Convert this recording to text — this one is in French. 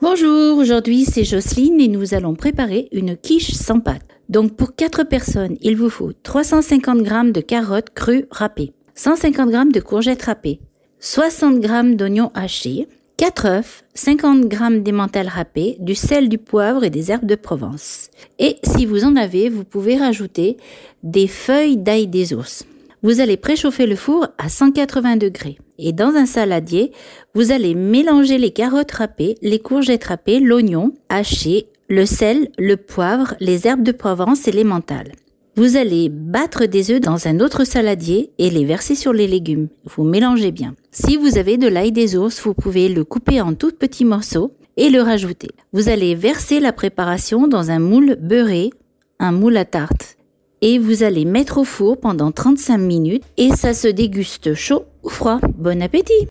Bonjour, aujourd'hui c'est Jocelyne et nous allons préparer une quiche sans pâte. Donc pour 4 personnes, il vous faut 350 g de carottes crues râpées, 150 g de courgettes râpées, 60 g d'oignons hachés, 4 œufs, 50 g d'émental râpé, du sel, du poivre et des herbes de Provence. Et si vous en avez, vous pouvez rajouter des feuilles d'ail des ours. Vous allez préchauffer le four à 180 degrés. Et dans un saladier, vous allez mélanger les carottes râpées, les courgettes râpées, l'oignon haché, le sel, le poivre, les herbes de Provence et les mentales. Vous allez battre des œufs dans un autre saladier et les verser sur les légumes. Vous mélangez bien. Si vous avez de l'ail des ours, vous pouvez le couper en tout petits morceaux et le rajouter. Vous allez verser la préparation dans un moule beurré, un moule à tarte et vous allez mettre au four pendant 35 minutes et ça se déguste chaud ou froid. Bon appétit